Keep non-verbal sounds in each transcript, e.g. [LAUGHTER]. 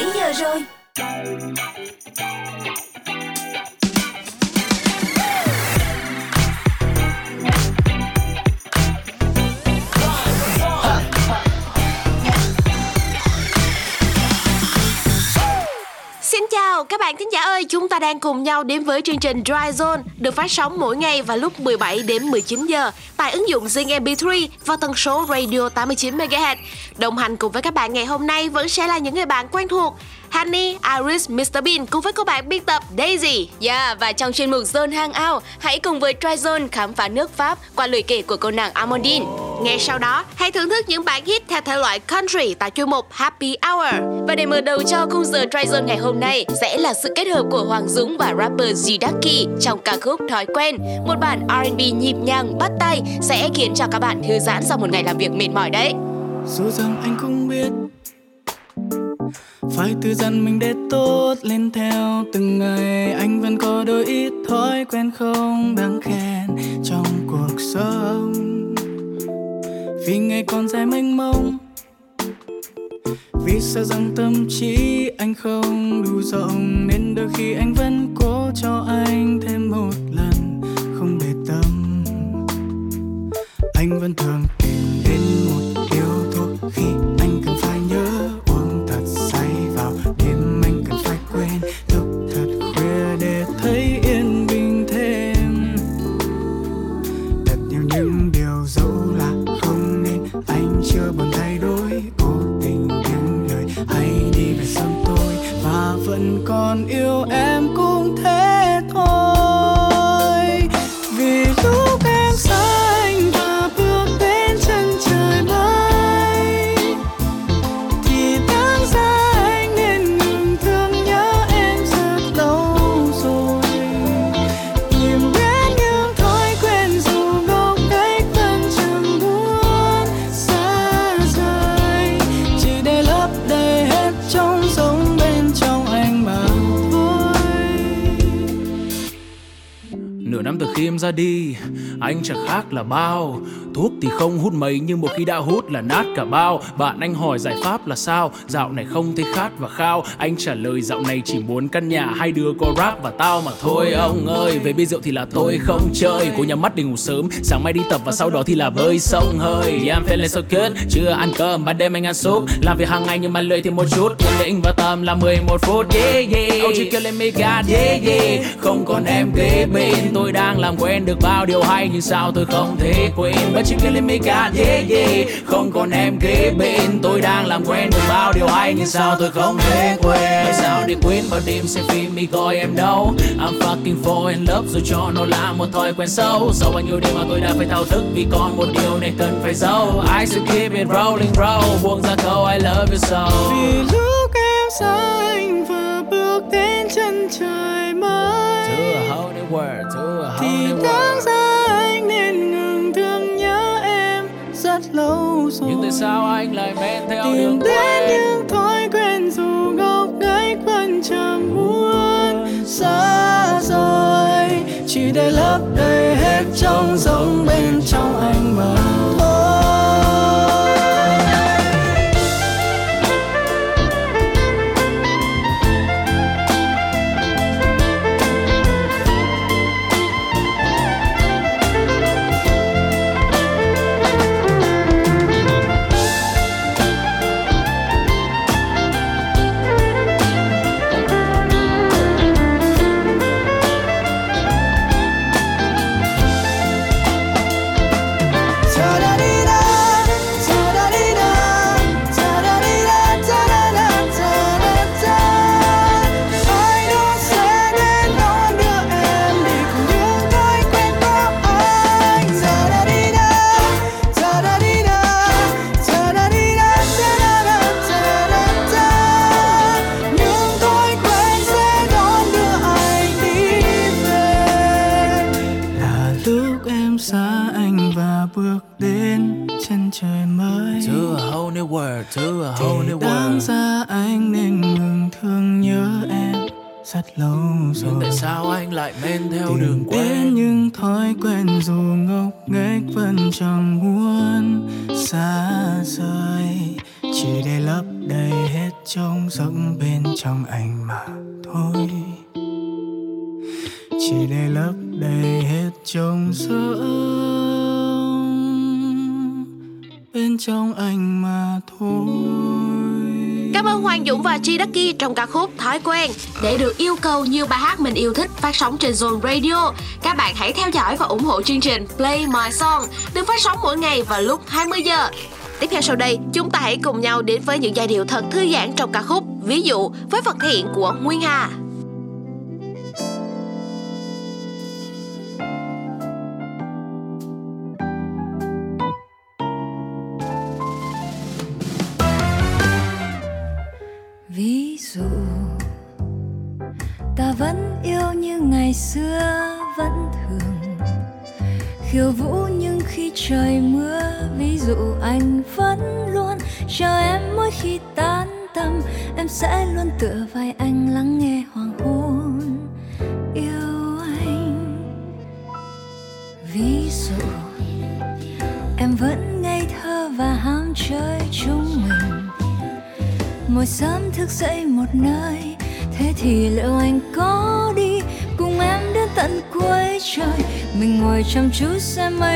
7 giờ rồi. Chào các bạn thính giả ơi, chúng ta đang cùng nhau đến với chương trình Dry Zone được phát sóng mỗi ngày vào lúc 17 đến 19 giờ tại ứng dụng Zing MP3 và tần số radio 89 MHz. Đồng hành cùng với các bạn ngày hôm nay vẫn sẽ là những người bạn quen thuộc Honey, Iris, Mr Bean cùng với cô bạn biên tập Daisy. Yeah, và trong chuyên mục Zone Hangout, hãy cùng với Try Zone khám phá nước Pháp qua lời kể của cô nàng Amandine. Ngay sau đó, hãy thưởng thức những bản hit theo thể loại country tại chuyên mục Happy Hour. Và để mở đầu cho khung giờ Try Zone ngày hôm nay sẽ là sự kết hợp của Hoàng Dũng và rapper Ducky trong ca khúc Thói Quen, một bản R&B nhịp nhàng bắt tay sẽ khiến cho các bạn thư giãn sau một ngày làm việc mệt mỏi đấy. Dù rằng anh cũng biết phải tự dặn mình để tốt lên theo. Từng ngày anh vẫn có đôi ít thói quen không đáng khen trong cuộc sống. Vì ngày còn dài mênh mông, vì sợ rằng tâm trí anh không đủ rộng, nên đôi khi anh vẫn cố cho anh thêm một lần, không để tâm. Anh vẫn thường tìm đến một điều thuốc khi yêu em đi. Anh chẳng khác là bao Thuốc thì không hút mấy Nhưng một khi đã hút là nát cả bao. Bạn anh hỏi giải pháp là sao? Dạo này không thấy khát và khao. Anh trả lời dạo này chỉ muốn căn nhà Hai đứa có rap và tao mà thôi. Ông ơi về bia rượu thì là tôi không chơi. Cố nhắm mắt đi ngủ sớm Sáng mai đi tập và sau đó thì là bơi sông hơi. Yeah, I'm feeling so good Chưa ăn cơm ban đêm anh ăn súp. Làm việc hàng ngày nhưng mà lười thì một chút. Quyết định và tầm là 11 phút Yeah yeah. Ông chỉ killing lên mega yeah yeah. Không còn em kế bên. Tôi đang làm quen được bao điều hay Nhưng sao tôi không thể quên? But you killing me God yeah yeah. Không còn em kế bên. Tôi đang làm quen được bao điều hay Nhưng sao tôi không thể quên Làm sao để quên vào đêm xem phim mi coi em đâu? I'm fucking fall in love Rồi cho nó là một thói quen sâu Sau bao nhiêu đêm mà tôi đã phải thao thức Vì còn một điều này cần phải giấu. I should keep it rolling bro. Buông ra câu I love you so. Vì lúc em xa anh và bước đến chân trời mới. To a whole new world To a whole thì new world rồi Nhưng tại sao anh lại men theo tìm đường đến quen những thói quen dù ngốc nghếch vẫn chẳng muốn. Xa rời chỉ để lấp đầy hết trong giống bên trong anh mà thôi Để được yêu cầu nhiều bài hát mình yêu thích phát sóng trên Zone Radio, các bạn hãy theo dõi và ủng hộ chương trình Play My Song được phát sóng mỗi ngày vào lúc 20 giờ. Tiếp theo sau đây, chúng ta hãy cùng nhau đến với những giai điệu thật thư giãn trong ca khúc Ví dụ với vật thiện của Nguyên Hà. Khiêu vũ nhưng khi trời mưa, ví dụ anh vẫn luôn chờ em mỗi khi tan tâm, em sẽ luôn tựa vai anh ngồi chăm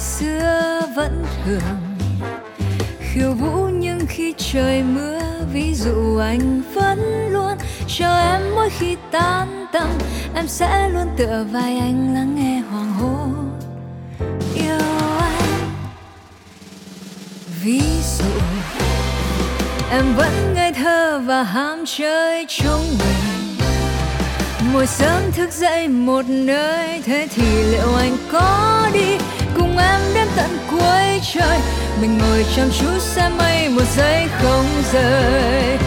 xưa vẫn thường. Khiêu vũ nhưng khi trời mưa, ví dụ anh vẫn luôn chờ em mỗi khi tan tâm em sẽ luôn tựa vai anh lắng nghe hoàng hôn. Yêu anh. Ví dụ, em vẫn ngây thơ và ham chơi chúng mình. Mỗi sớm thức dậy một nơi, thế thì liệu anh có đi em đến tận cuối trời. Mình ngồi chăm chú xem mây, một giây không rời.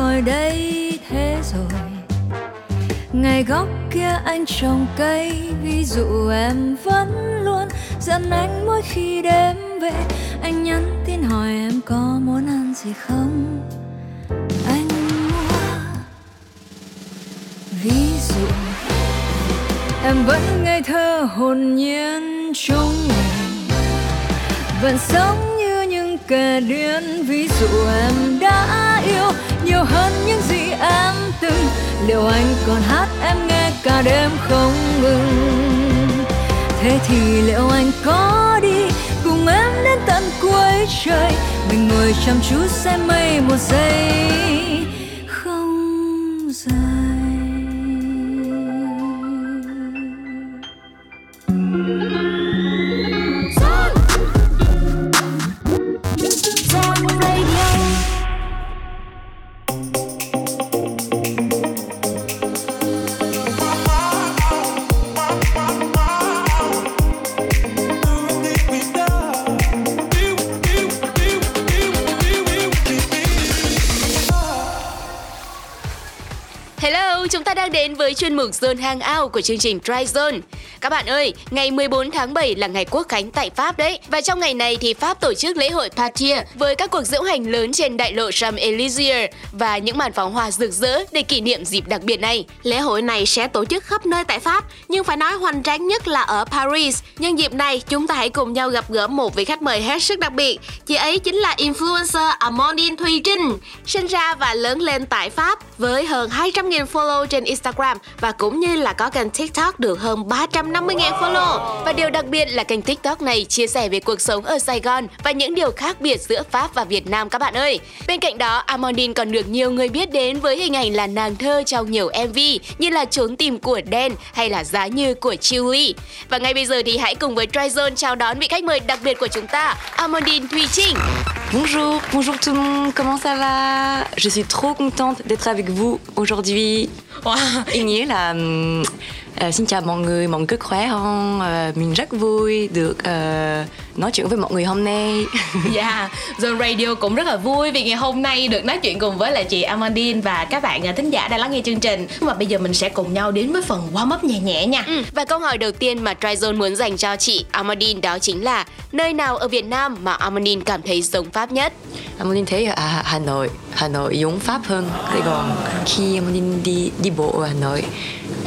Khỏi đây thế rồi. Ngày góc kia anh trồng cây, ví dụ em vẫn luôn giận anh mỗi khi đêm về. Anh nhắn tin hỏi em có muốn ăn gì không? Anh mua. Ví dụ, em vẫn ngây thơ hồn nhiên chúng mình. Vẫn sống như những kẻ điên, ví dụ em đã yêu nhiều hơn những gì em từng. Liệu anh còn hát em nghe cả đêm không ngừng? Thế thì liệu anh có đi cùng em đến tận cuối trời? Mình ngồi chăm chú xem mây một giây. Chuyên mục Zone Hangout của chương trình Dry Zone. Các bạn ơi, ngày 14 tháng 7 là ngày quốc khánh tại Pháp đấy. Và trong ngày này thì Pháp tổ chức lễ hội Patia với các cuộc diễu hành lớn trên đại lộ Champs-Élysées và những màn pháo hoa rực rỡ để kỷ niệm dịp đặc biệt này. Lễ hội này sẽ tổ chức khắp nơi tại Pháp, nhưng phải nói hoành tráng nhất là ở Paris. Nhân dịp này, chúng ta hãy cùng nhau gặp gỡ một vị khách mời hết sức đặc biệt. Chị ấy chính là influencer Amandine Thùy Trinh, sinh ra và lớn lên tại Pháp với hơn 200.000 follow trên Instagram và cũng như là có kênh TikTok được hơn 350.000 follow. Và điều đặc biệt là kênh TikTok này chia sẻ về cuộc sống ở Sài Gòn và những điều khác biệt giữa Pháp và Việt Nam các bạn ơi. Bên cạnh đó, Amandine còn được nhiều người biết đến với hình ảnh là nàng thơ trong nhiều MV như là Trốn tìm của Đen hay là Giá như của Chili. Và ngay bây giờ thì hãy cùng với Tryzone chào đón vị khách mời đặc biệt của chúng ta, Amandine Thùy Trinh. Bonjour, bonjour tout le monde, comment ça va Je suis trop contente d'être avec vous aujourd'hui. Wow. Ý nghĩa là uh, xin chào mọi người, mọi người cứ khỏe không? Uh, mình rất vui được uh, nói chuyện với mọi người hôm nay. [LAUGHS] Dạ, yeah, Zone Radio cũng rất là vui vì ngày hôm nay được nói chuyện cùng với lại chị Amandine và các bạn thính giả đang lắng nghe chương trình. Và bây giờ mình sẽ cùng nhau đến với phần warm up nhẹ nhẹ nha. Ừ. Và câu hỏi đầu tiên mà Tryzone muốn dành cho chị Amandine đó chính là nơi nào ở Việt Nam mà Amandine cảm thấy giống Pháp nhất? Amandine thấy à, Hà Nội, Hà Nội giống Pháp hơn. Sài Gòn. Khi Amandine đi đi bộ ở Hà Nội,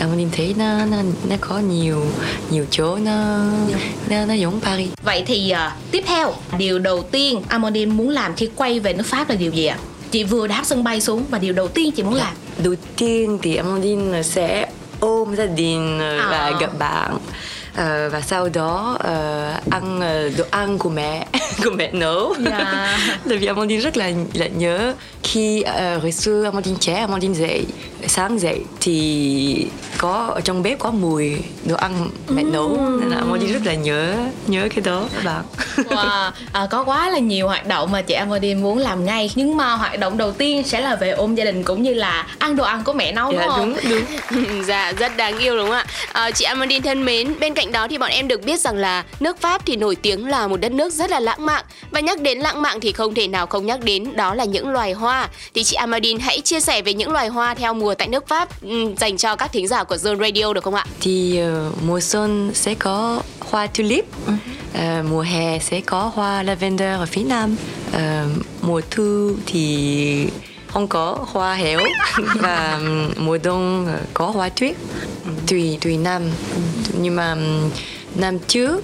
Amandine thấy nó nó nó có nhiều nhiều chỗ nó nó nó giống Paris. Vậy thì uh, tiếp theo điều đầu tiên Amandine muốn làm khi quay về nước Pháp là điều gì ạ? Chị vừa đáp sân bay xuống và điều đầu tiên chị muốn làm. Đầu tiên thì Amandine sẽ ôm gia đình à. và gặp bạn uh, và sau đó uh, ăn uh, đồ ăn của mẹ [LAUGHS] của mẹ nấu yeah. [LAUGHS] Tại vì Amandine rất là là nhớ khi uh, hồi xưa Amandine trẻ Amandine dậy sáng dậy thì có ở trong bếp có mùi đồ ăn mẹ nấu. Nên là Amandine rất là nhớ nhớ cái đó các bạn. Wow. à, có quá là nhiều hoạt động mà chị Amandine muốn làm ngay. Nhưng mà hoạt động đầu tiên sẽ là về ôm gia đình cũng như là ăn đồ ăn của mẹ nấu dạ, đúng không? đúng đúng. [LAUGHS] Dạ rất đáng yêu đúng không ạ? À, chị Amandine thân mến bên cạnh đó thì bọn em được biết rằng là nước Pháp thì nổi tiếng là một đất nước rất là lãng mạn. Và nhắc đến lãng mạn thì không thể nào không nhắc đến đó là những loài hoa. Thì chị Amandine hãy chia sẻ về những loài hoa theo mùa tại nước Pháp um, dành cho các thính giả của Zone Radio được không ạ? Thì uh, mùa xuân sẽ có hoa tulip, uh, mùa hè sẽ có hoa lavender ở phía nam, uh, mùa thu thì không có hoa héo [LAUGHS] và mùa đông có hoa tuyết tùy tùy năm. Nhưng mà năm trước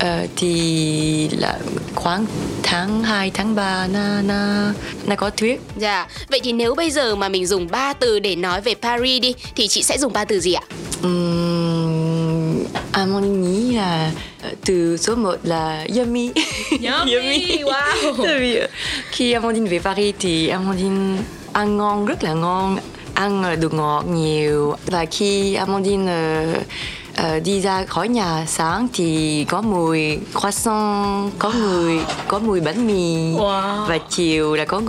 uh, thì là khoảng tháng 2, tháng 3 nó nó nó có tuyết. Dạ. Vậy thì nếu bây giờ mà mình dùng ba từ để nói về Paris đi thì chị sẽ dùng ba từ gì ạ? Uhm, à, mình nghĩ là từ số 1 là yummy. Yummy, [LAUGHS] yummy. wow. [LAUGHS] Tại vì khi Amandine về Paris thì Amandine ăn ngon rất là ngon ăn đồ ngọt nhiều và khi Amandine uh, uh, đi ra khỏi nhà sáng thì có mùi croissant có mùi có mùi bánh mì. Wow. và chiều là có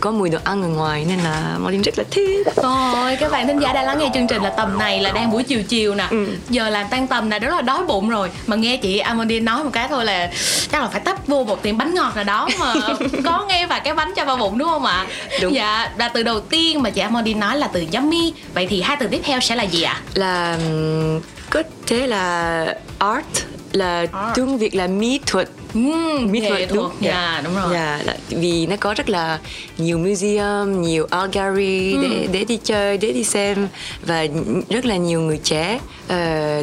có mùi đồ ăn ở ngoài nên là Molly rất là thích. Thôi các bạn thính giả đang lắng nghe chương trình là tầm này là đang buổi chiều chiều nè. Ừ. giờ làm tan tầm này rất là đói bụng rồi. Mà nghe chị Amandine nói một cái thôi là chắc là phải tấp vô một tiệm bánh ngọt nào đó mà [LAUGHS] có nghe và cái bánh cho vào bụng đúng không ạ? Đúng. dạ là từ đầu tiên mà chị Amandine nói là từ yummy. Vậy thì hai từ tiếp theo sẽ là gì ạ? Là có thể là art là art. tiếng việt là mỹ thuật Mm, mỹ thuật đúng dạ yeah, đúng rồi dạ yeah, vì nó có rất là nhiều museum nhiều art gallery mm. để để đi chơi để đi xem và rất là nhiều người trẻ uh,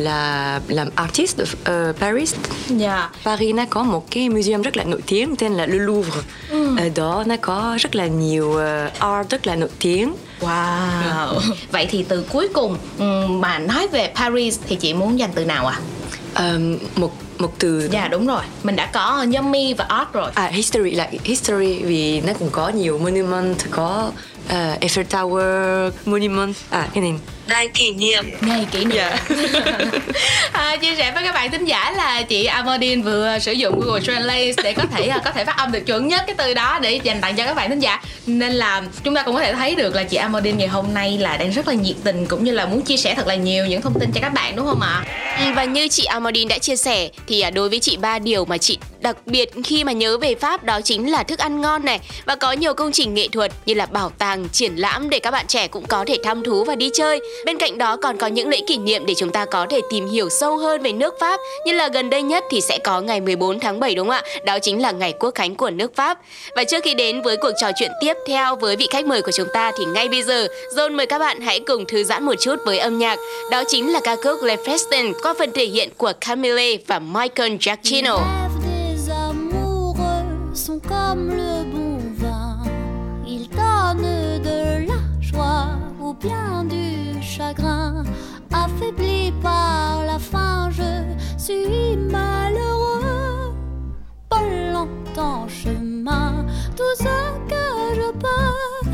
là làm artist ở uh, Paris yeah. Dạ. Paris nó có một cái museum rất là nổi tiếng tên là Le Louvre mm. ở đó nó có rất là nhiều uh, art rất là nổi tiếng Wow. Vậy thì từ cuối cùng mà nói về Paris thì chị muốn dành từ nào ạ? À? Um, một một từ dạ đúng. rồi. Mình đã có yummy và art rồi. À history là history vì nó cũng có nhiều monument có uh, Eiffel Tower monument. À cái này. Ngày kỷ niệm. Ngày kỷ niệm. Yeah. [LAUGHS] à, chia sẻ với các bạn thính giả là chị Amandine vừa sử dụng Google Translate để có thể có thể phát âm được chuẩn nhất cái từ đó để dành tặng cho các bạn thính giả. Nên là chúng ta cũng có thể thấy được là chị Amandine ngày hôm nay là đang rất là nhiệt tình cũng như là muốn chia sẻ thật là nhiều những thông tin cho các bạn đúng không ạ? Ừ, và như chị Amandine đã chia sẻ thì thì à, đối với chị ba điều mà chị đặc biệt khi mà nhớ về Pháp đó chính là thức ăn ngon này và có nhiều công trình nghệ thuật như là bảo tàng, triển lãm để các bạn trẻ cũng có thể thăm thú và đi chơi. Bên cạnh đó còn có những lễ kỷ niệm để chúng ta có thể tìm hiểu sâu hơn về nước Pháp, như là gần đây nhất thì sẽ có ngày 14 tháng 7 đúng không ạ? Đó chính là ngày quốc khánh của nước Pháp. Và trước khi đến với cuộc trò chuyện tiếp theo với vị khách mời của chúng ta thì ngay bây giờ, John mời các bạn hãy cùng thư giãn một chút với âm nhạc. Đó chính là ca khúc Le Festin qua phần thể hiện của Camille và Michael Giacchino. sont comme le du chagrin. Affaibli par la faim, je suis malheureux. Pas longtemps chemin, tout ce que je peux,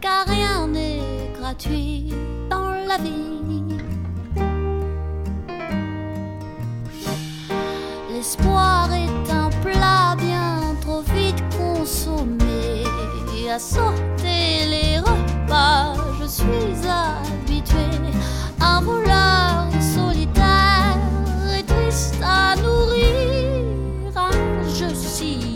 car rien n'est gratuit dans la vie. L'espoir est un plat bien trop vite consommé. À sauter les repas, je suis habitué. Un voleur solitaire et triste à nourrir. Je suis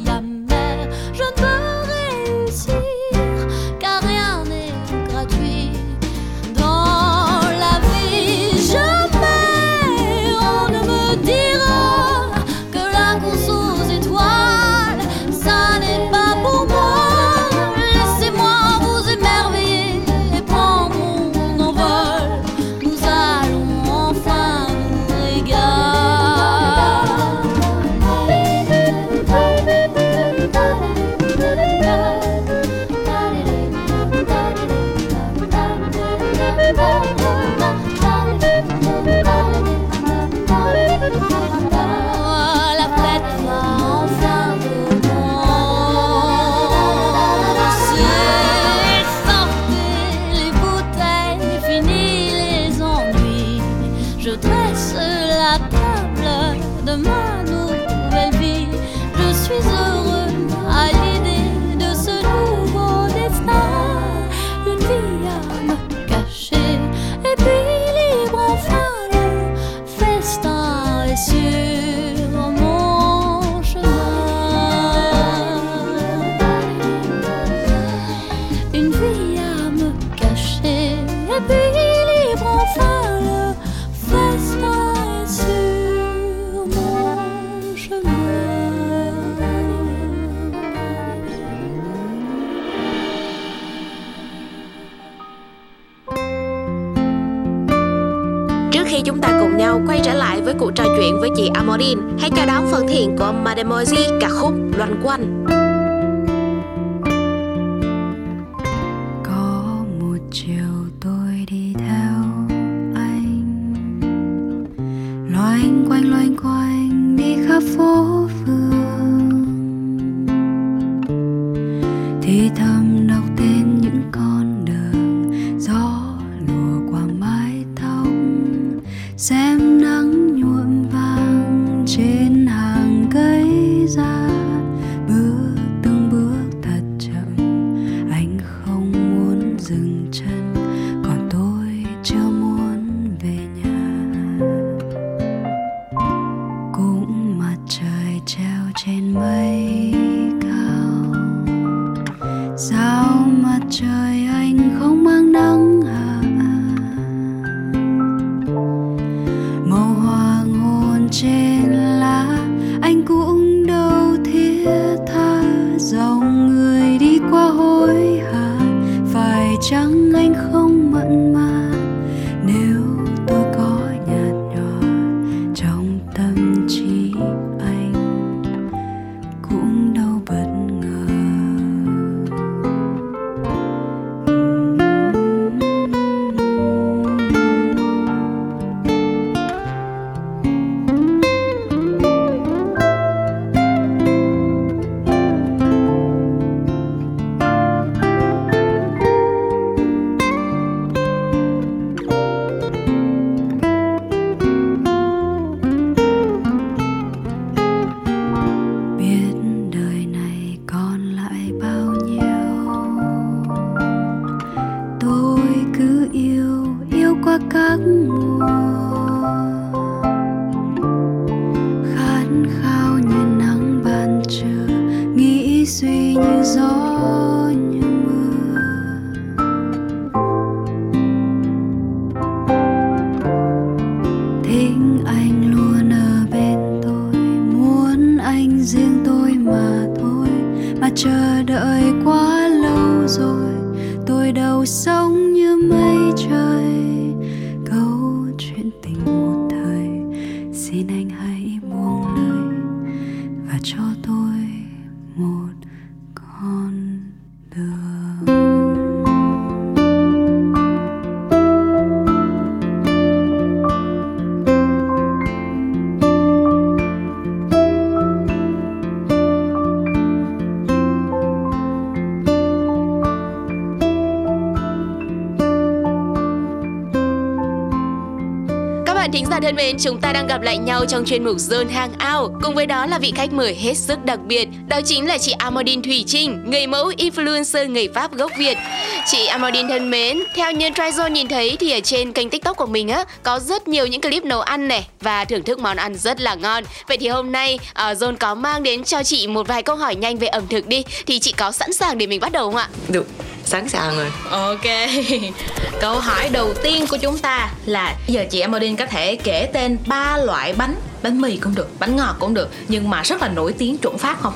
mến, chúng ta đang gặp lại nhau trong chuyên mục Zone Hangout. Cùng với đó là vị khách mời hết sức đặc biệt, đó chính là chị amodin Thủy Trinh, người mẫu influencer người Pháp gốc Việt. Chị amodin thân mến, theo như Tryzone nhìn thấy thì ở trên kênh TikTok của mình á có rất nhiều những clip nấu ăn này và thưởng thức món ăn rất là ngon. Vậy thì hôm nay uh, Zone có mang đến cho chị một vài câu hỏi nhanh về ẩm thực đi, thì chị có sẵn sàng để mình bắt đầu không ạ? Được, sẵn sàng rồi. Ok [LAUGHS] Câu hỏi đầu tiên của chúng ta là Giờ chị Amodin có thể kể tên ba loại bánh Bánh mì cũng được, bánh ngọt cũng được Nhưng mà rất là nổi tiếng chuẩn Pháp không?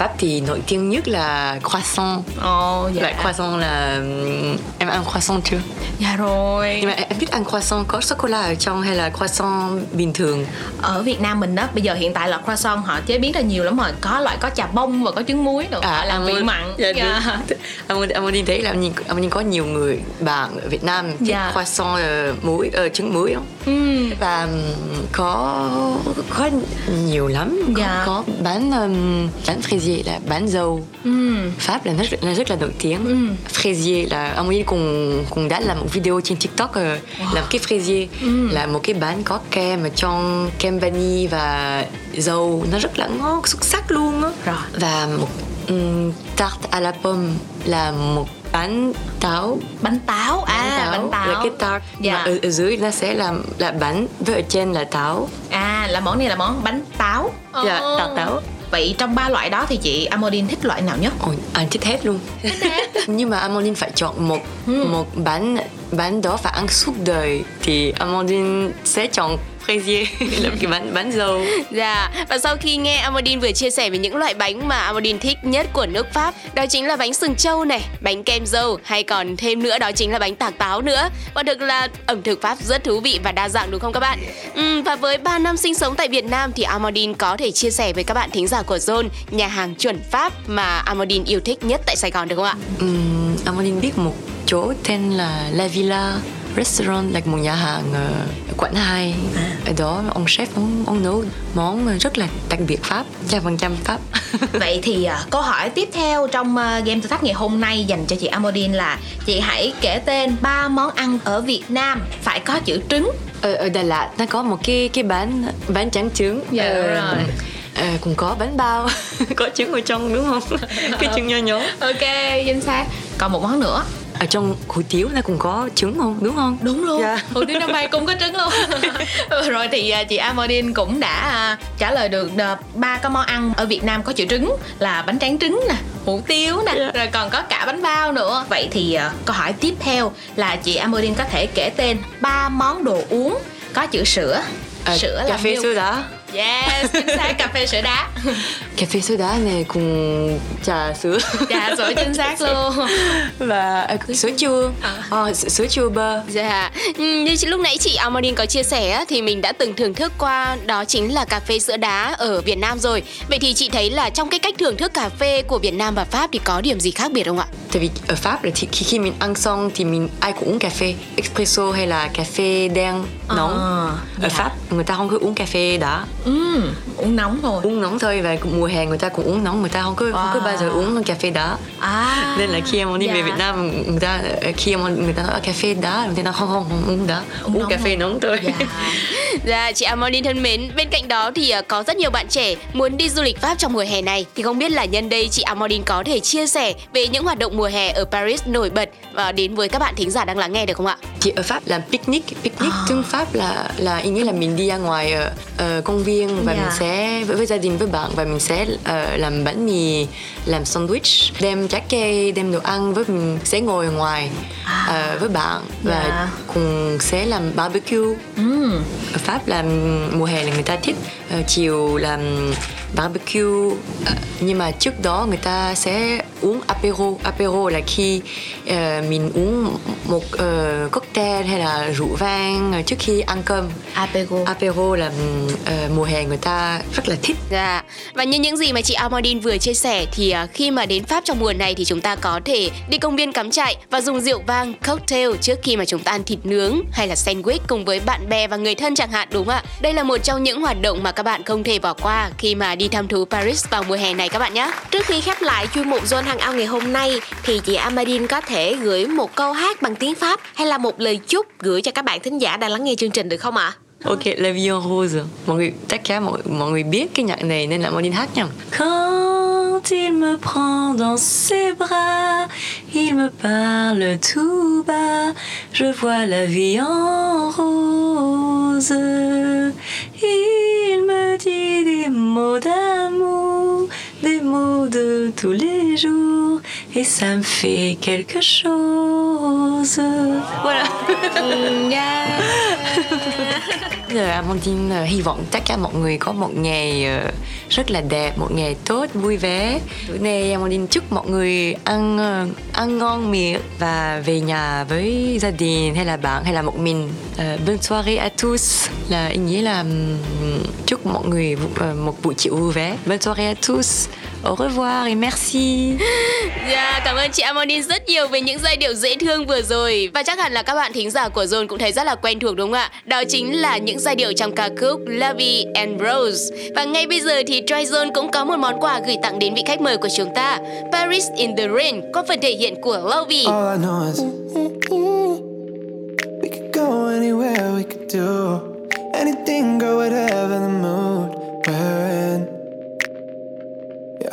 Pháp thì nổi tiếng nhất là croissant. Ồ dạ Loại croissant là em ăn croissant chưa? Dạ rồi Nhưng mà em biết ăn croissant có sô cô la ở trong hay là croissant bình thường? Ở Việt Nam mình đó Bây giờ hiện tại là croissant họ chế biến ra nhiều lắm rồi Có loại có trà bông và có trứng muối nữa Họ làm vị mặn Dạ, Dạ. đúng. [LAUGHS] Amon- Amandine thấy là Amandine, Amandine có nhiều người bạn ở Việt Nam thích Dạ. croissant ờ, muối, ờ, trứng muối không? Ừm. và ừm, có có nhiều lắm có, Dạ. có bán um, bán fraisier là bán dầu Ừm. Pháp là rất là rất là nổi tiếng. Ừm. fraisier là ông ấy cùng cùng đã làm một video trên TikTok ờ, làm cái fraisier là một cái bánh có kem ở trong kem vani và dầu nó rất là ngon xuất sắc luôn á. Và một um, tarte à la pomme là một bánh táo. Bánh táo. À bánh táo. là cái tart Dạ. mà ở, ở dưới nó sẽ là là bánh với ở trên là táo. À là món này là món bánh táo. Dạ Ồ. tart táo Vậy trong ba loại đó thì chị Amodin thích loại nào nhất? Ôi, anh thích hết luôn. [LAUGHS] Nhưng mà Amandine phải chọn một một bánh bánh đó phải ăn suốt đời. Thì Amandine sẽ chọn fraisier là [LAUGHS] cái bánh bánh dầu. Dạ, và sau khi nghe Amandine vừa chia sẻ về những loại bánh mà Amandine thích nhất của nước Pháp Đó chính là bánh sừng trâu này, bánh kem dâu hay còn thêm nữa đó chính là bánh tạc táo nữa. Quả thực là ẩm thực Pháp rất thú vị và đa dạng đúng không các bạn? Ừm, và với 3 năm sinh sống tại Việt Nam thì Amandine có thể chia sẻ với các bạn thính giả của Zone nhà hàng chuẩn Pháp mà Amandine yêu thích nhất tại Sài Gòn được không ạ? um, Amandine biết một chỗ tên là La Villa Restaurant là một nhà hàng ờ, ở quận 2 ở đó ông chef ông, ông nấu món rất là đặc biệt Pháp trăm phần trăm Pháp [LAUGHS] Vậy thì à, câu hỏi tiếp theo trong à, game thử thách ngày hôm nay dành cho chị Amodin là chị hãy kể tên ba món ăn ở Việt Nam phải có chữ trứng. ở, ở Đà Lạt nó có một cái cái bánh bánh trắng trứng Dạ, Ờ, rồi. ờ, cũng có bánh bao [LAUGHS] có trứng ở trong đúng không [LAUGHS] cái trứng nho nhỏ Ok, chính xác. Còn một món nữa. Ở trong hủ tiếu nó cũng có trứng không đúng không Đúng luôn. Dạ. [LAUGHS] Hủ tiếu năm nay cũng có trứng luôn. [LAUGHS] Rồi thì à, chị Amodin cũng đã à, trả lời được à, ba cái món ăn ở Việt Nam có chữ trứng là bánh tráng trứng nè, hủ tiếu nè, rồi còn có cả bánh bao nữa. Vậy thì à, câu hỏi tiếp theo là chị Amodin có thể kể tên ba món đồ uống có chữ sữa. Ờ, sữa cà là phê milk. soda Yes, chính xác cà phê sữa đá. cà phê soda này cùng trà sữa Dạ, sữa chính xác luôn. và à, sữa chua Ờ, sữa, sữa chua bơ Dạ, Ừm, như lúc nãy chị Amandine có chia sẻ thì mình đã từng thưởng thức qua đó chính là cà phê sữa đá ở Việt Nam rồi. Vậy thì chị thấy là trong cái cách thưởng thức cà phê của Việt Nam và Pháp thì có điểm gì khác biệt không ạ? tại vì ở Pháp là thì, khi, mình ăn xong thì mình ai cũng uống cà phê espresso hay là cà phê đen nóng À, ở dạ. Pháp người ta không có uống cà phê đá Ừm, uống nóng thôi. uống nóng thôi và mùa hè người ta cũng uống nóng người ta không có không có Wow. bao giờ uống cà phê đá À. nên là khi em đi về dạ. Việt Nam người ta khi em người ta nói cà phê đá người ta nói không không không uống đá uống, nóng cà phê nóng thôi Dạ. [LAUGHS] Dạ, chị Amandine thân mến, bên cạnh đó thì à, có rất nhiều bạn trẻ muốn đi du lịch Pháp trong mùa hè này. Thì không biết là nhân đây chị Amandine có thể chia sẻ về những hoạt động mùa hè ở Paris nổi bật và đến với các bạn thính giả đang lắng nghe được không ạ? Chị ở Pháp làm picnic, picnic à. tiếng Pháp là là ý nghĩa là mình đi ra ngoài ở, ở công viên và yeah. mình dạ. sẽ với, với gia đình với bạn và mình sẽ uh, làm bánh mì, làm sandwich, đem trái cây, đem đồ ăn với mình sẽ ngồi ngoài à. uh, với bạn và yeah. Dạ. cùng sẽ làm barbecue. Mm. Ở Pháp là mùa hè là người ta thích uh, chiều làm barbecue uh, nhưng mà trước đó người ta sẽ uống apero. Apero là khi uh, mình uống một uh, cocktail hay là rượu vang trước khi ăn cơm. Apero. Apero là uh, mùa hè người ta rất là thích. Dạ và như những gì mà chị Amandine vừa chia sẻ thì à, khi mà đến Pháp trong mùa này thì chúng ta có thể đi công viên cắm trại và dùng rượu vang, cocktail trước khi mà chúng ta ăn thịt nướng hay là sandwich cùng với bạn bè và người thân chẳng hạn, đúng không ạ đây là một trong những hoạt động mà các bạn không thể bỏ qua khi mà đi thăm thú Paris vào mùa hè này các bạn nhé. Trước khi khép lại chuyên mục Zone Hàng Ao ngày hôm nay thì chị Amadine có thể gửi một câu hát bằng tiếng Pháp hay là một lời chúc gửi cho các bạn thính giả đang lắng nghe chương trình được không ạ? Ok, La Vie en Rose. Mọi mọi, là. Quand il me prend dans ses bras, il me parle tout bas, je vois la vie en rose. Il me dit des mots d'amour, des mots de tous les jours, et ça me fait quelque chose. Voilà. [LAUGHS] yeah. Amandine hy vọng tất cả mọi người có một ngày ờ, rất là đẹp, một ngày tốt, vui vẻ. Bữa nay Amandine chúc mọi người ăn ờ, ăn ngon miệng và về nhà với gia đình hay là bạn hay là một mình. Uh, bonne soirée à tous là ý nghĩa là chúc mọi người một buổi chiều vui vẻ. Bonne soirée à tous. Au revoir et merci. [LAUGHS] Yeah, dạ, cảm ơn chị Amandine rất nhiều về những giai điệu dễ thương vừa rồi và chắc hẳn là các bạn thính giả của Zone cũng thấy rất là quen thuộc đúng không ạ? Đó chính là những giai điệu trong ca khúc Lovey and Rose. Và ngay bây giờ thì Dry Zone cũng có một món quà gửi tặng đến vị khách mời của chúng ta. Paris in the Rain có phần thể hiện của Lovey. We could go anywhere we could do anything, go whatever the mood we're in.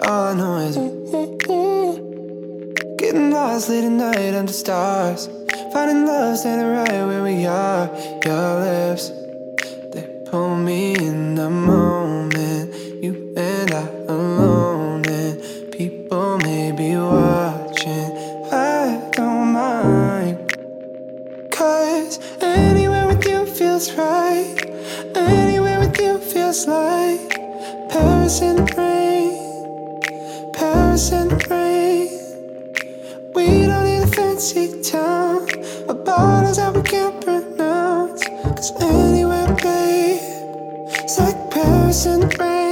All is getting lost late at night under stars, finding love standing right where we are. Your lips, they pull me in the moment. You and I alone, and people may be watching. I don't mind, cause anywhere with you feels right. Anywhere with you feels like Paris in the rain, In the rain. We don't need a fancy town or bottles that we can't pronounce. Cause anywhere, babe, it's like Paris the rain.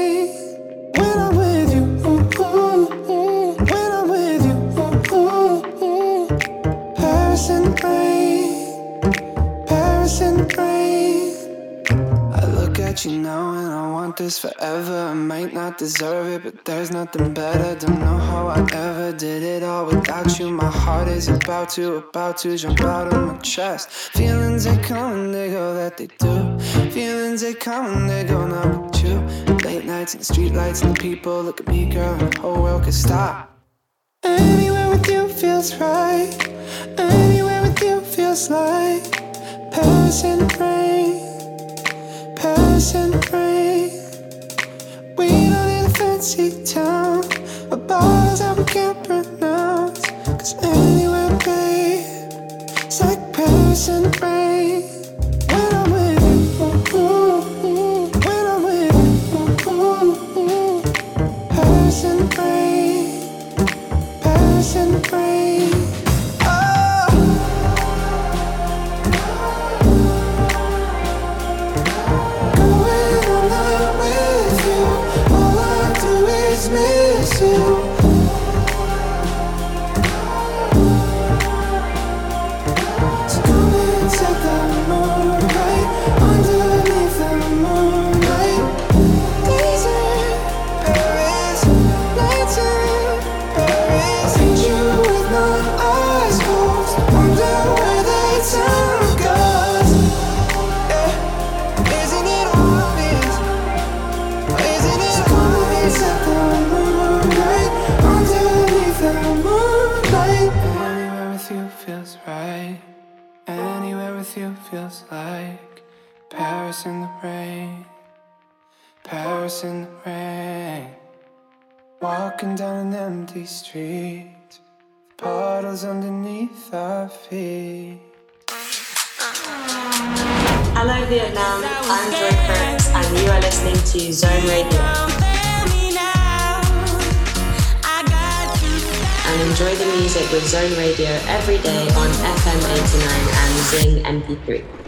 Want this forever. I might not deserve it, but there's nothing better. Don't know how I ever did it all without you. My heart is about to, about to jump out of my chest. Feelings they come and they go, that they do. Feelings they come and they go, not with you. Late nights and the streetlights and the people look at me, girl, and the whole world could stop. Anywhere with you feels right. Anywhere with you feels like Paris the rain. Paris and rain. Fancy town or bars that we can't pronounce. Cause anywhere, babe, it's like Paris and rain. You feels like Paris in the rain, Paris in the rain. Walking down an empty street, puddles underneath our feet. Hello Vietnam, I'm Joy Kurtz and you are listening to Zone Radio. And enjoy the music with Zone Radio every day on FM 89 and Zing MP3.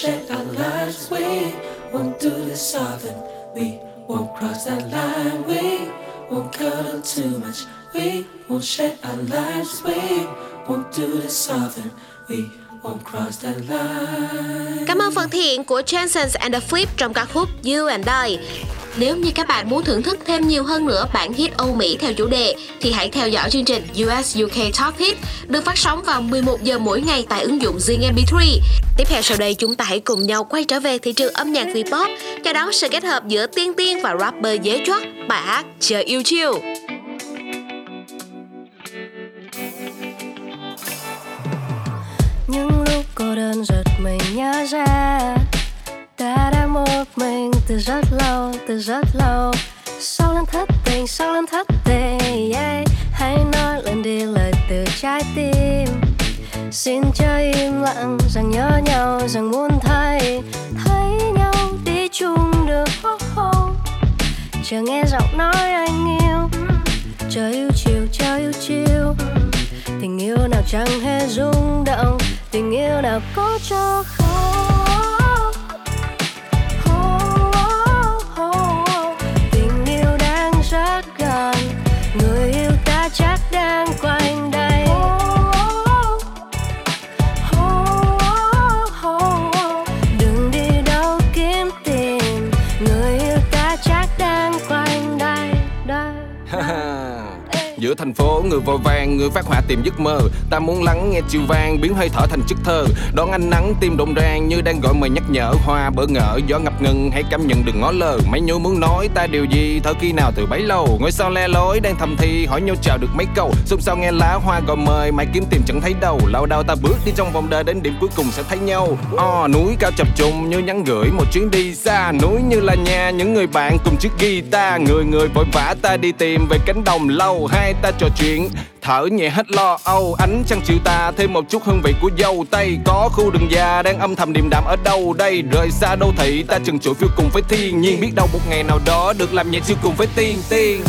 Share our lives. We won't do this often. We won't cross that line. We won't cuddle too much. We won't share our lives. We won't do this often. We Cảm ơn phần thiện của Chansons and the Flip trong ca khúc You and I. Nếu như các bạn muốn thưởng thức thêm nhiều hơn nữa bản hit Âu Mỹ theo chủ đề, thì hãy theo dõi chương trình US UK Top Hit được phát sóng vào 11 giờ mỗi ngày tại ứng dụng Zing MP3. Tiếp theo sau đây chúng ta hãy cùng nhau quay trở về thị trường âm nhạc V-pop cho đón sự kết hợp giữa tiên tiên và rapper dế chót bài hát Chờ yêu chiều. Cô đơn giật mình nhớ ra. Ta đã một mình từ rất lâu từ rất lâu. Sau lần thất tình sau lần thất tình yeah. hãy nói lần đi lời từ trái tim. Xin cho im lặng rằng nhớ nhau rằng muốn thấy. Thấy nhau đi chung được oh, oh. chờ nghe giọng nói anh yêu. Chờ yêu chiều chờ yêu chiều. Tình yêu nào chẳng hề rung động tình yêu nào có cho không? Thành phố người vội vàng người phát họa tìm giấc mơ. Ta muốn lắng nghe chiều vang biến hơi thở thành chất thơ. Đón ánh nắng tim rộn ràng như đang gọi mời nhắc nhở. Hoa bỡ ngỡ gió ngập ngừng hãy cảm nhận đừng ngó lờ Mấy nhối muốn nói ta điều gì thở khi nào từ bấy lâu? Ngôi sao le lối đang thầm thì hỏi nhau chào được mấy câu? Xung sao nghe lá hoa gọi mời mãi kiếm tìm chẳng thấy đâu. Lâu đau ta bước đi trong vòng đời đến điểm cuối cùng sẽ thấy nhau. Oh, Núi cao chập trùng như nhắn gửi một chuyến đi xa. Núi như là nhà những người bạn cùng chiếc guitar. Người người vội vã ta đi tìm về cánh đồng lâu. Hai ta trò chuyện. Thở nhẹ hết lo âu, Ánh trăng chiều ta thêm một chút hương vị của dâu tây. Có khu rừng già đang âm thầm điềm đạm ở đâu đây? Rời xa đô thị, ta chừng chuỗi phiêu cùng với thiên nhiên. Biết đâu một ngày nào đó được làm nhạc siêu cùng với tiên tiên.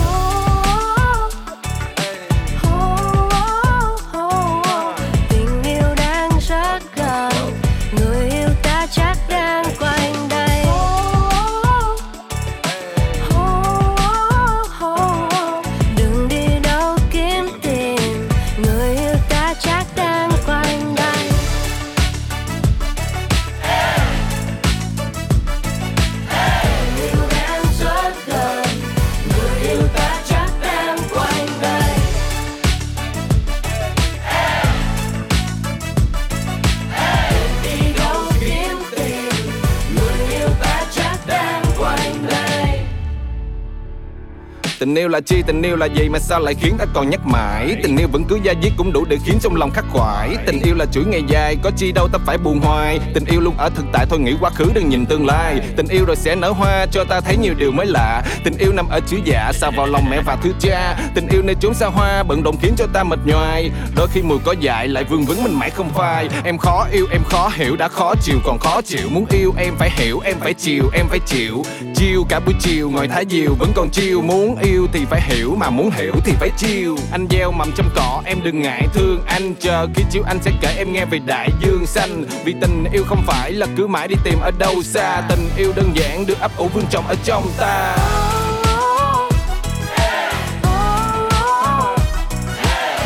Yêu là chi, tình yêu là gì mà sao lại khiến ta còn nhắc mãi? Tình yêu vẫn cứ da diết cũng đủ để khiến trong lòng khắc khoải. Tình yêu là chuỗi ngày dài, có chi đâu ta phải buồn hoài. Tình yêu luôn ở thực tại thôi nghĩ quá khứ đừng nhìn tương lai. Tình yêu rồi sẽ nở hoa cho ta thấy nhiều điều mới lạ. Tình yêu nằm ở chữ dạ, sao vào lòng mẹ và thứ cha. Tình yêu nơi chốn xa hoa, bận rộn khiến cho ta mệt nhoài. Đôi khi mùi có dại lại vương vấn mình mãi không phai. Em khó yêu, em khó hiểu, đã khó chịu còn khó chịu. Muốn yêu em phải hiểu, em phải chiều, em phải chịu. Chiều cả buổi chiều, ngồi thái diều vẫn còn chiều. Muốn yêu thì phải hiểu, mà muốn hiểu thì phải chiêu Anh gieo mầm trong cỏ, em đừng ngại thương Anh. Chờ khi chiều anh sẽ kể em nghe về đại dương xanh. Vì tình yêu không phải là cứ mãi đi tìm ở đâu xa. Tình yêu đơn giản được ấp ủ vương trọng ở trong ta.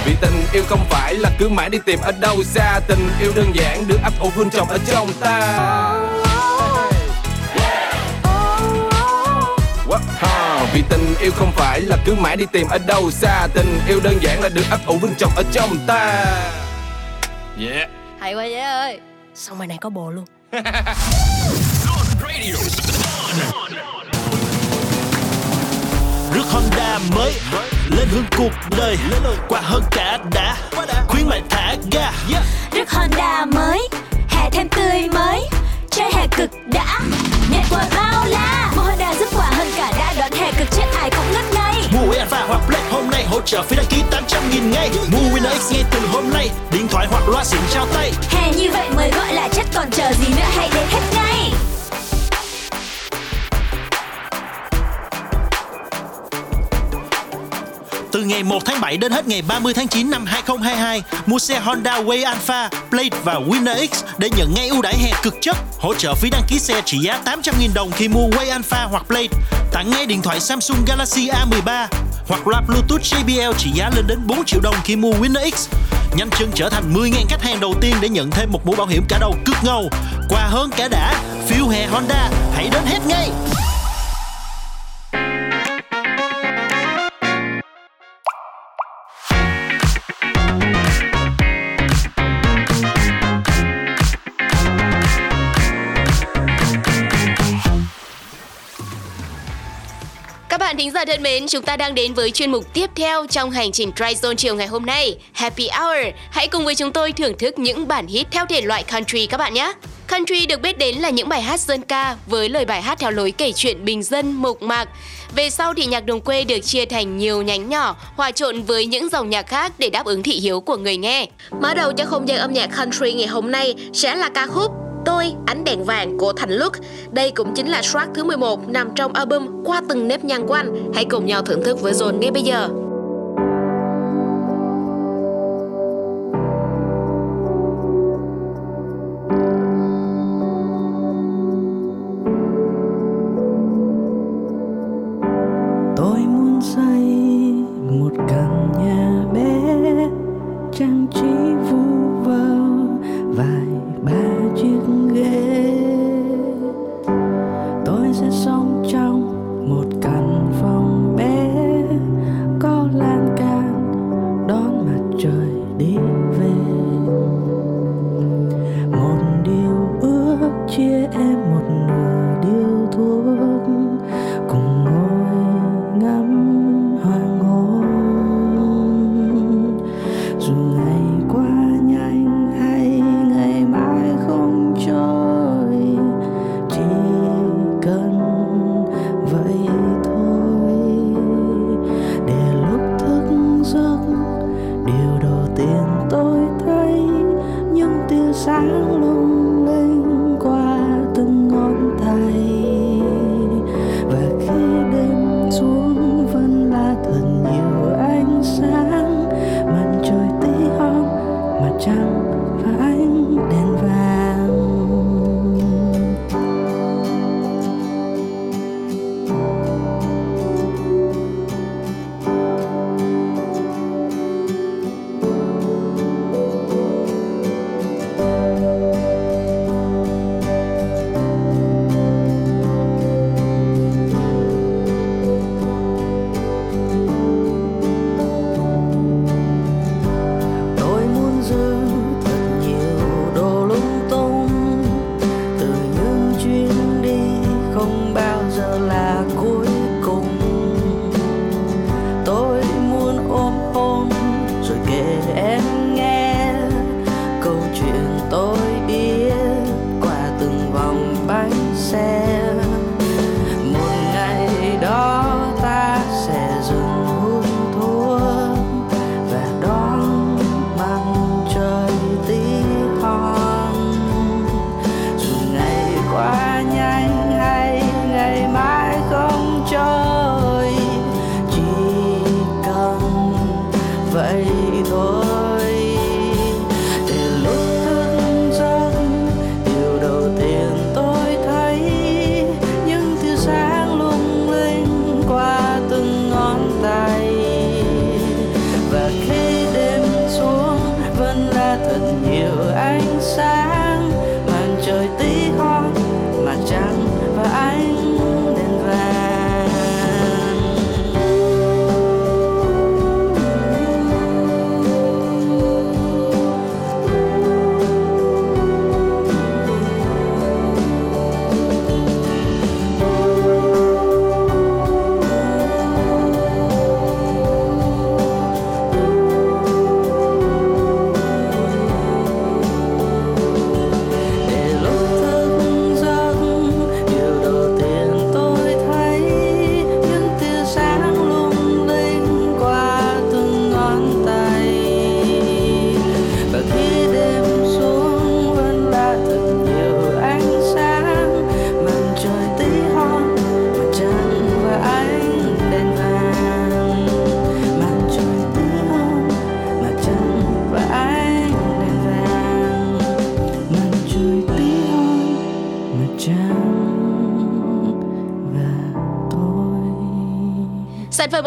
Vì tình yêu không phải là cứ mãi đi tìm ở đâu xa. Tình yêu đơn giản được ấp ủ vương trọng ở trong ta. Vì tình yêu không phải là cứ mãi đi tìm ở đâu xa. Tình yêu đơn giản là được ấp ủ vương trọng ở trong ta. Yeah. Hay quá nhé ơi. Xong bài này có bồ luôn? [LAUGHS] Rước Honda mới lên hướng cuộc đời qua hơn cả đã khuyến mại thả ga. Rước Honda mới Hè thêm tươi mới Chơi hè cực đã. Nhận quà bao la. Mua Honda giúp quà hơn cả đã Đón hè cực. Chết ai cũng ngất ngây. Mua Alpha hoặc Black hôm nay hỗ trợ phí đăng ký 800 nghìn ngay. Mua Winner X ngay từ hôm nay điện thoại hoặc loa xịn trao tay. Hè như vậy mới gọi là chất còn chờ gì nữa. Hãy đến hết ngay Từ ngày 1 tháng 7 đến hết ngày 30 tháng 9 năm 2022, mua xe Honda Way Alpha, Blade và Winner X để nhận ngay ưu đãi hè cực chất. Hỗ trợ phí đăng ký xe trị giá 800.000 đồng khi mua Way Alpha hoặc Blade, Tặng ngay điện thoại Samsung Galaxy A13 hoặc loa Bluetooth JBL trị giá lên đến 4 triệu đồng khi mua Winner X. Nhanh chân trở thành 10.000 khách hàng đầu tiên để nhận thêm một mũ bảo hiểm cả đầu cực ngầu. Quà hơn cả đã, phiếu hè Honda, hãy đến hết ngay! Các bạn thính giả thân mến, chúng ta đang đến với chuyên mục tiếp theo trong hành trình Dry Zone chiều ngày hôm nay, Happy Hour. Hãy cùng với chúng tôi thưởng thức những bản hit theo thể loại country các bạn nhé. Country được biết đến là những bài hát dân ca với lời bài hát theo lối kể chuyện bình dân, mộc mạc. Về sau thì nhạc đồng quê được chia thành nhiều nhánh nhỏ, hòa trộn với những dòng nhạc khác để đáp ứng thị hiếu của người nghe. Mở đầu cho không gian âm nhạc country ngày hôm nay sẽ là ca khúc Tôi, ánh đèn vàng của Thành Luc. Đây cũng chính là track thứ 11 nằm trong album Qua từng nếp nhăn của anh. Hãy cùng nhau thưởng thức với Zone ngay bây giờ. 将发爱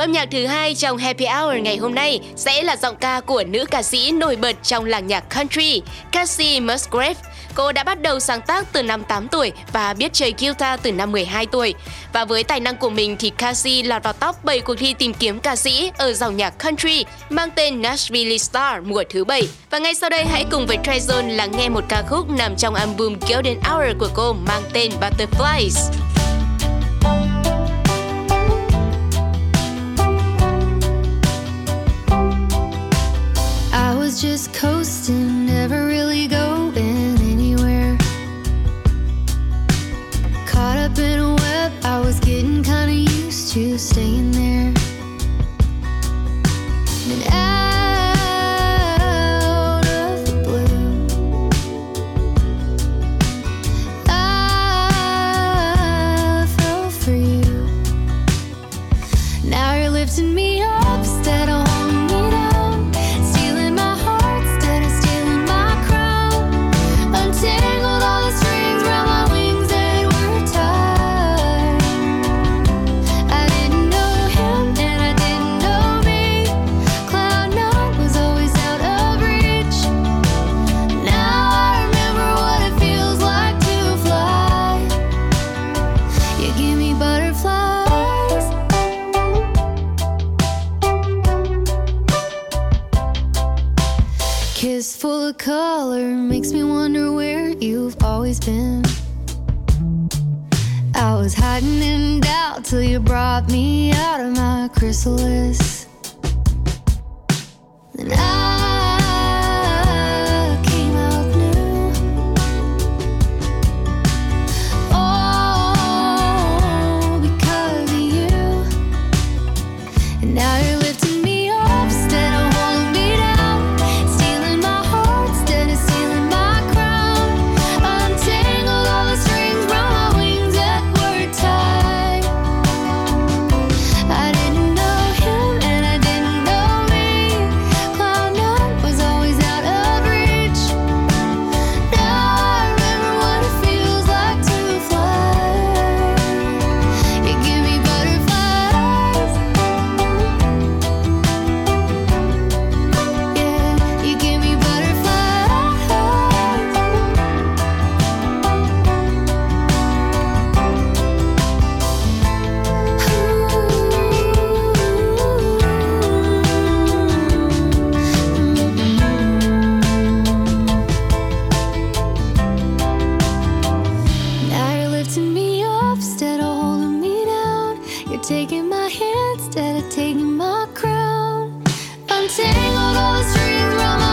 Âm nhạc thứ hai trong Happy Hour ngày hôm nay sẽ là giọng ca của nữ ca sĩ nổi bật trong làng nhạc country, Cassie Musgrave. Cô đã bắt đầu sáng tác từ năm 8 tuổi và biết chơi guitar từ năm 12 tuổi. Và với tài năng của mình thì Cassie lọt vào top 7 cuộc thi tìm kiếm ca sĩ ở dòng nhạc country mang tên Nashville Star mùa thứ 7. Và ngay sau đây hãy cùng với Trezone lắng nghe một ca khúc nằm trong album Golden Hour của cô mang tên Butterflies. just cold. taking my hand instead of taking my crown. Untangled all the strings around my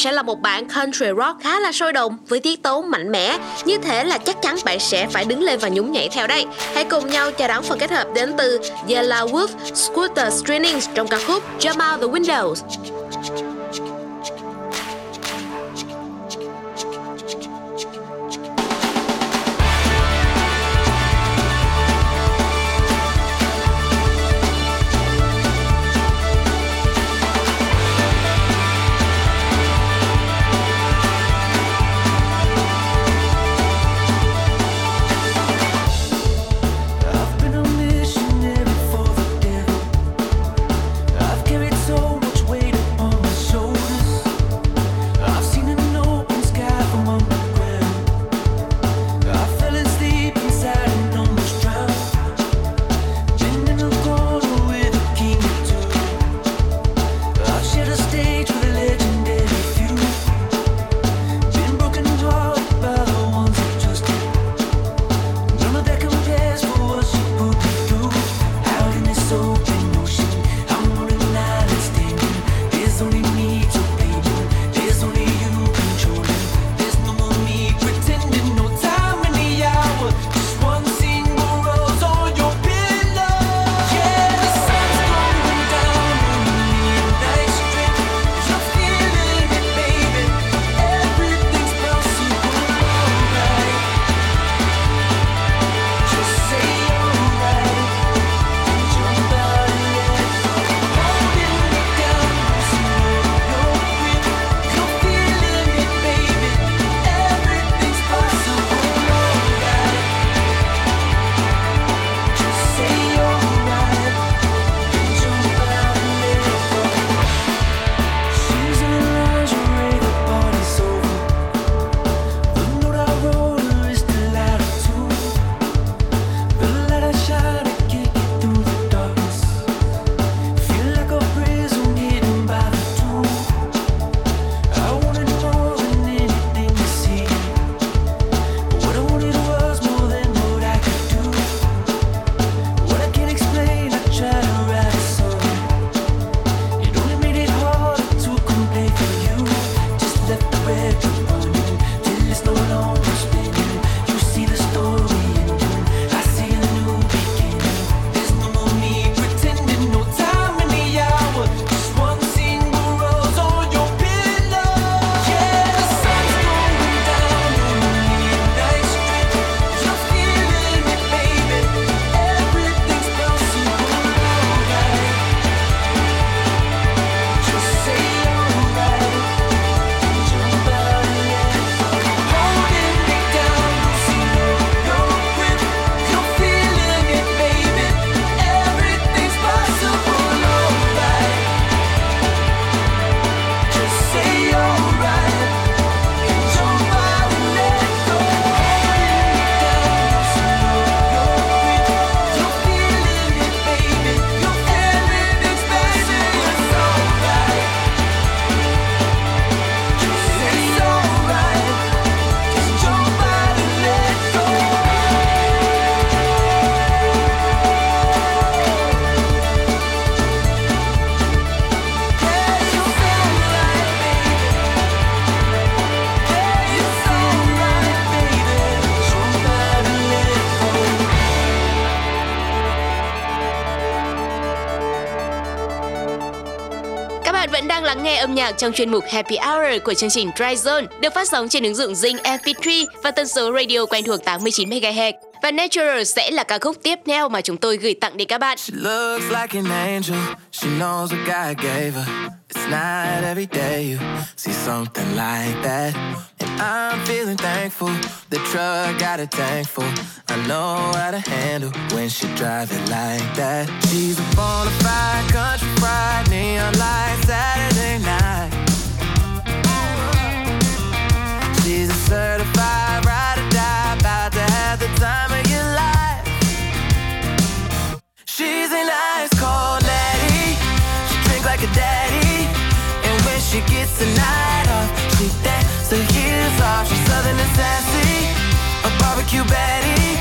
sẽ là một bản country rock khá là sôi động với tiết tấu mạnh mẽ. Như thế là chắc chắn bạn sẽ phải đứng lên và nhún nhảy theo đây. Hãy cùng nhau chào đón phần kết hợp đến từ Yellow Wolf, Scooter Streaming trong ca khúc Jump Out the Windows. Nhạc trong chuyên mục Happy Hour của chương trình Dry Zone được phát sóng trên ứng dụng Zing MP3 và tần số radio quen thuộc 89 MHz. Và Natural sẽ là ca khúc tiếp theo mà chúng tôi gửi tặng đến các bạn. She looks like an angel. She knows what God gave her. It's not every day you see something like that. And I'm feeling thankful. The truck got a tank full. I know how to handle when she drive it like that. She's a bona fide country fried neon light Saturday night. She's a certified ride or die, about to have the time She's an ice cold lady. She drink like a daddy, and when she gets the night off, she dance her heels off. She's southern and sassy, a barbecue Betty,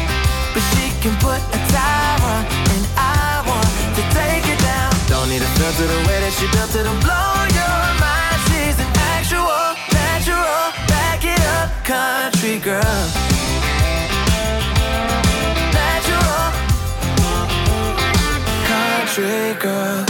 but she can put a tire on, and I want to take it down. Don't need a filter the way that she built it to blow your mind. She's an actual, natural, back it up, country girl. Country girl.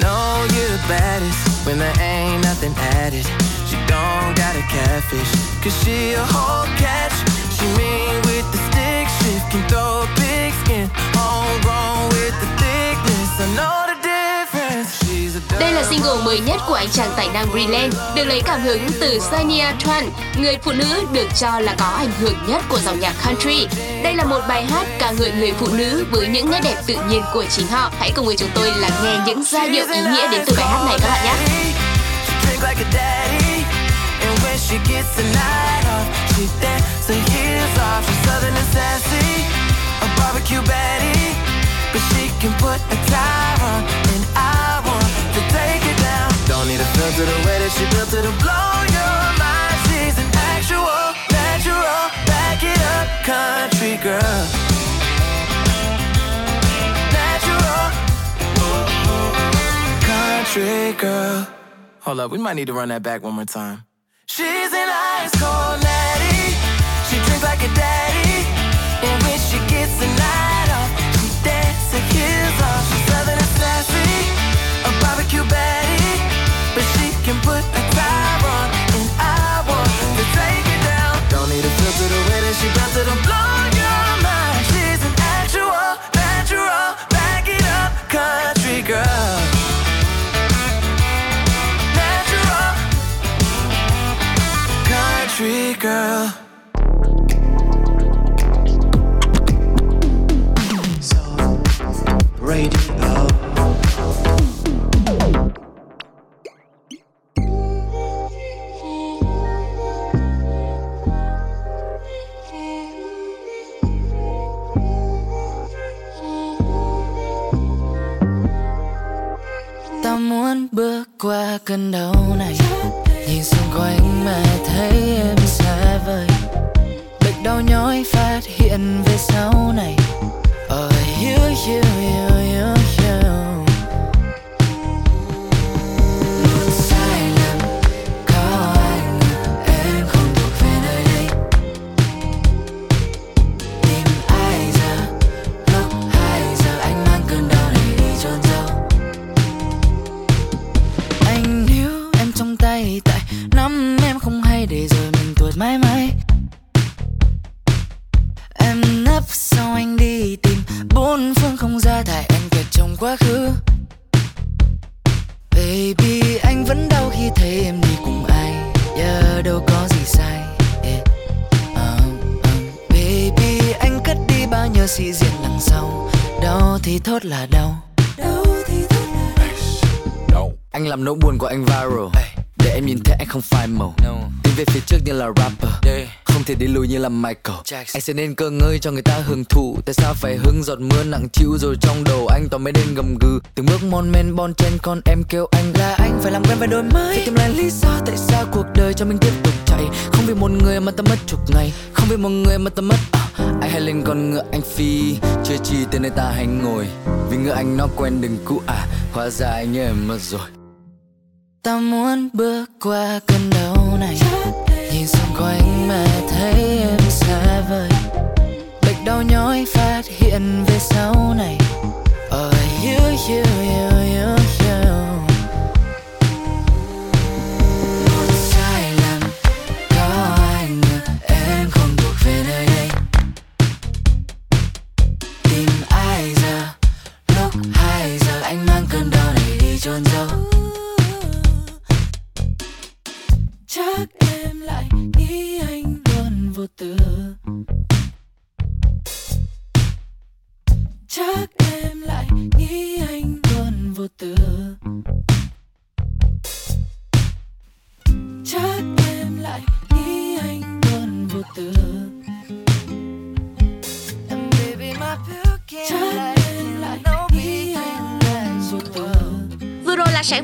Know you're the baddest when there ain't nothing added. She don't got a catfish, cause she a whole catch. She mean with the stick shift, can throw a big skin. Homegrown with the thickness, I know Đây là single mới nhất của anh chàng tài năng Brilliant, được lấy cảm hứng từ Shania Tran, người phụ nữ được cho là có ảnh hưởng nhất của dòng nhạc country. Đây là một bài hát ca ngợi người phụ nữ với những nét đẹp tự nhiên của chính họ. Hãy cùng với chúng tôi lắng nghe những giai điệu ý nghĩa đến từ bài hát này các bạn nhé. she gets the night off, she her heels off. She's southern and sassy, a barbecue Betty. But she can put a tire on, A filter the way that she built it to blow your mind. She's an actual, natural, back it up, country girl. Natural, country girl. Hold up, we might need to run that back one more time. She's an ice cold lady. She drinks like a daddy. And when she gets the night off, she dances her heels off. She's southern and sassy, a barbecue Betty. Can put a tire on, and I want to take it down. Don't need a filter the way that she built it to blow your mind. She's an actual, natural, back it up, country girl. Natural, country girl. Anh sẽ nên cơ ngơi cho người ta hưởng thụ. Tại sao phải hứng giọt mưa nặng chiếu Rồi trong đầu anh toàn mấy đêm gầm gừ? Từng bước mon men bon chen con em kêu anh là anh phải làm quen với đôi mới. Phải tìm lại lý do tại sao cuộc đời cho mình tiếp tục chạy. Không vì một người mà ta mất chục ngày. Không vì một người mà ta mất à, Anh hay lên con ngựa anh phi. Chưa chi tới nơi ta hay ngồi Vì ngựa anh nó quen đừng cũ à Hóa ra anh nhớ em mất rồi. Ta muốn bước qua cơn đau này. Nhìn xung quanh mà thấy nhói phát hiện về sau này oh, you, you, you, you, you.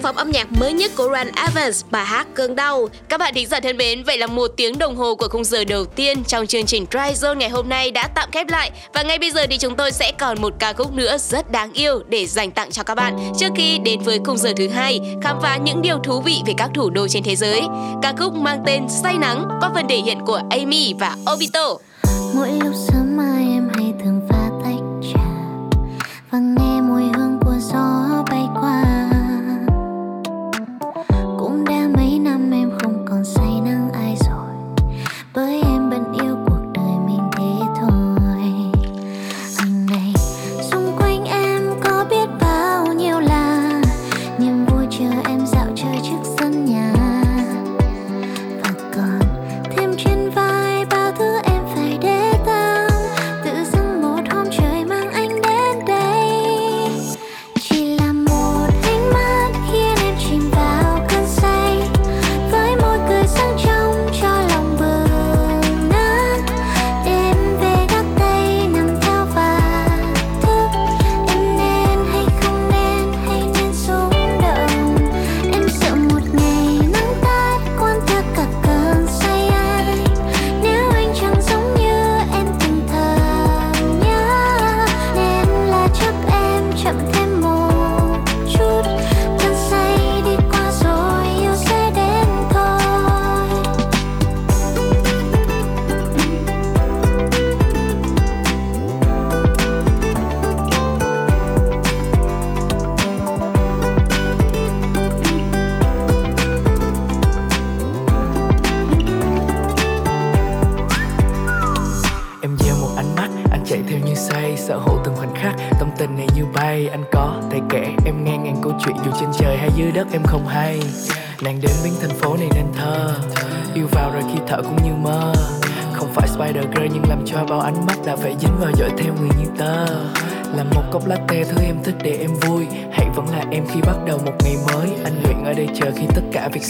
sản phẩm âm nhạc mới nhất của Ran Evans, bài hát Cơn Đau. Các bạn thính giả thân mến, vậy là một tiếng đồng hồ của khung giờ đầu tiên trong chương trình Try Zone ngày hôm nay đã tạm khép lại và ngay bây giờ thì chúng tôi sẽ còn một ca khúc nữa rất đáng yêu để dành tặng cho các bạn trước khi đến với khung giờ thứ hai khám phá những điều thú vị về các thủ đô trên thế giới. Ca khúc mang tên Say Nắng có phần thể hiện của Amy và Obito. Mỗi lúc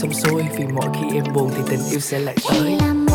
xong xuôi vì mỗi khi em buồn thì tình yêu sẽ lại tới.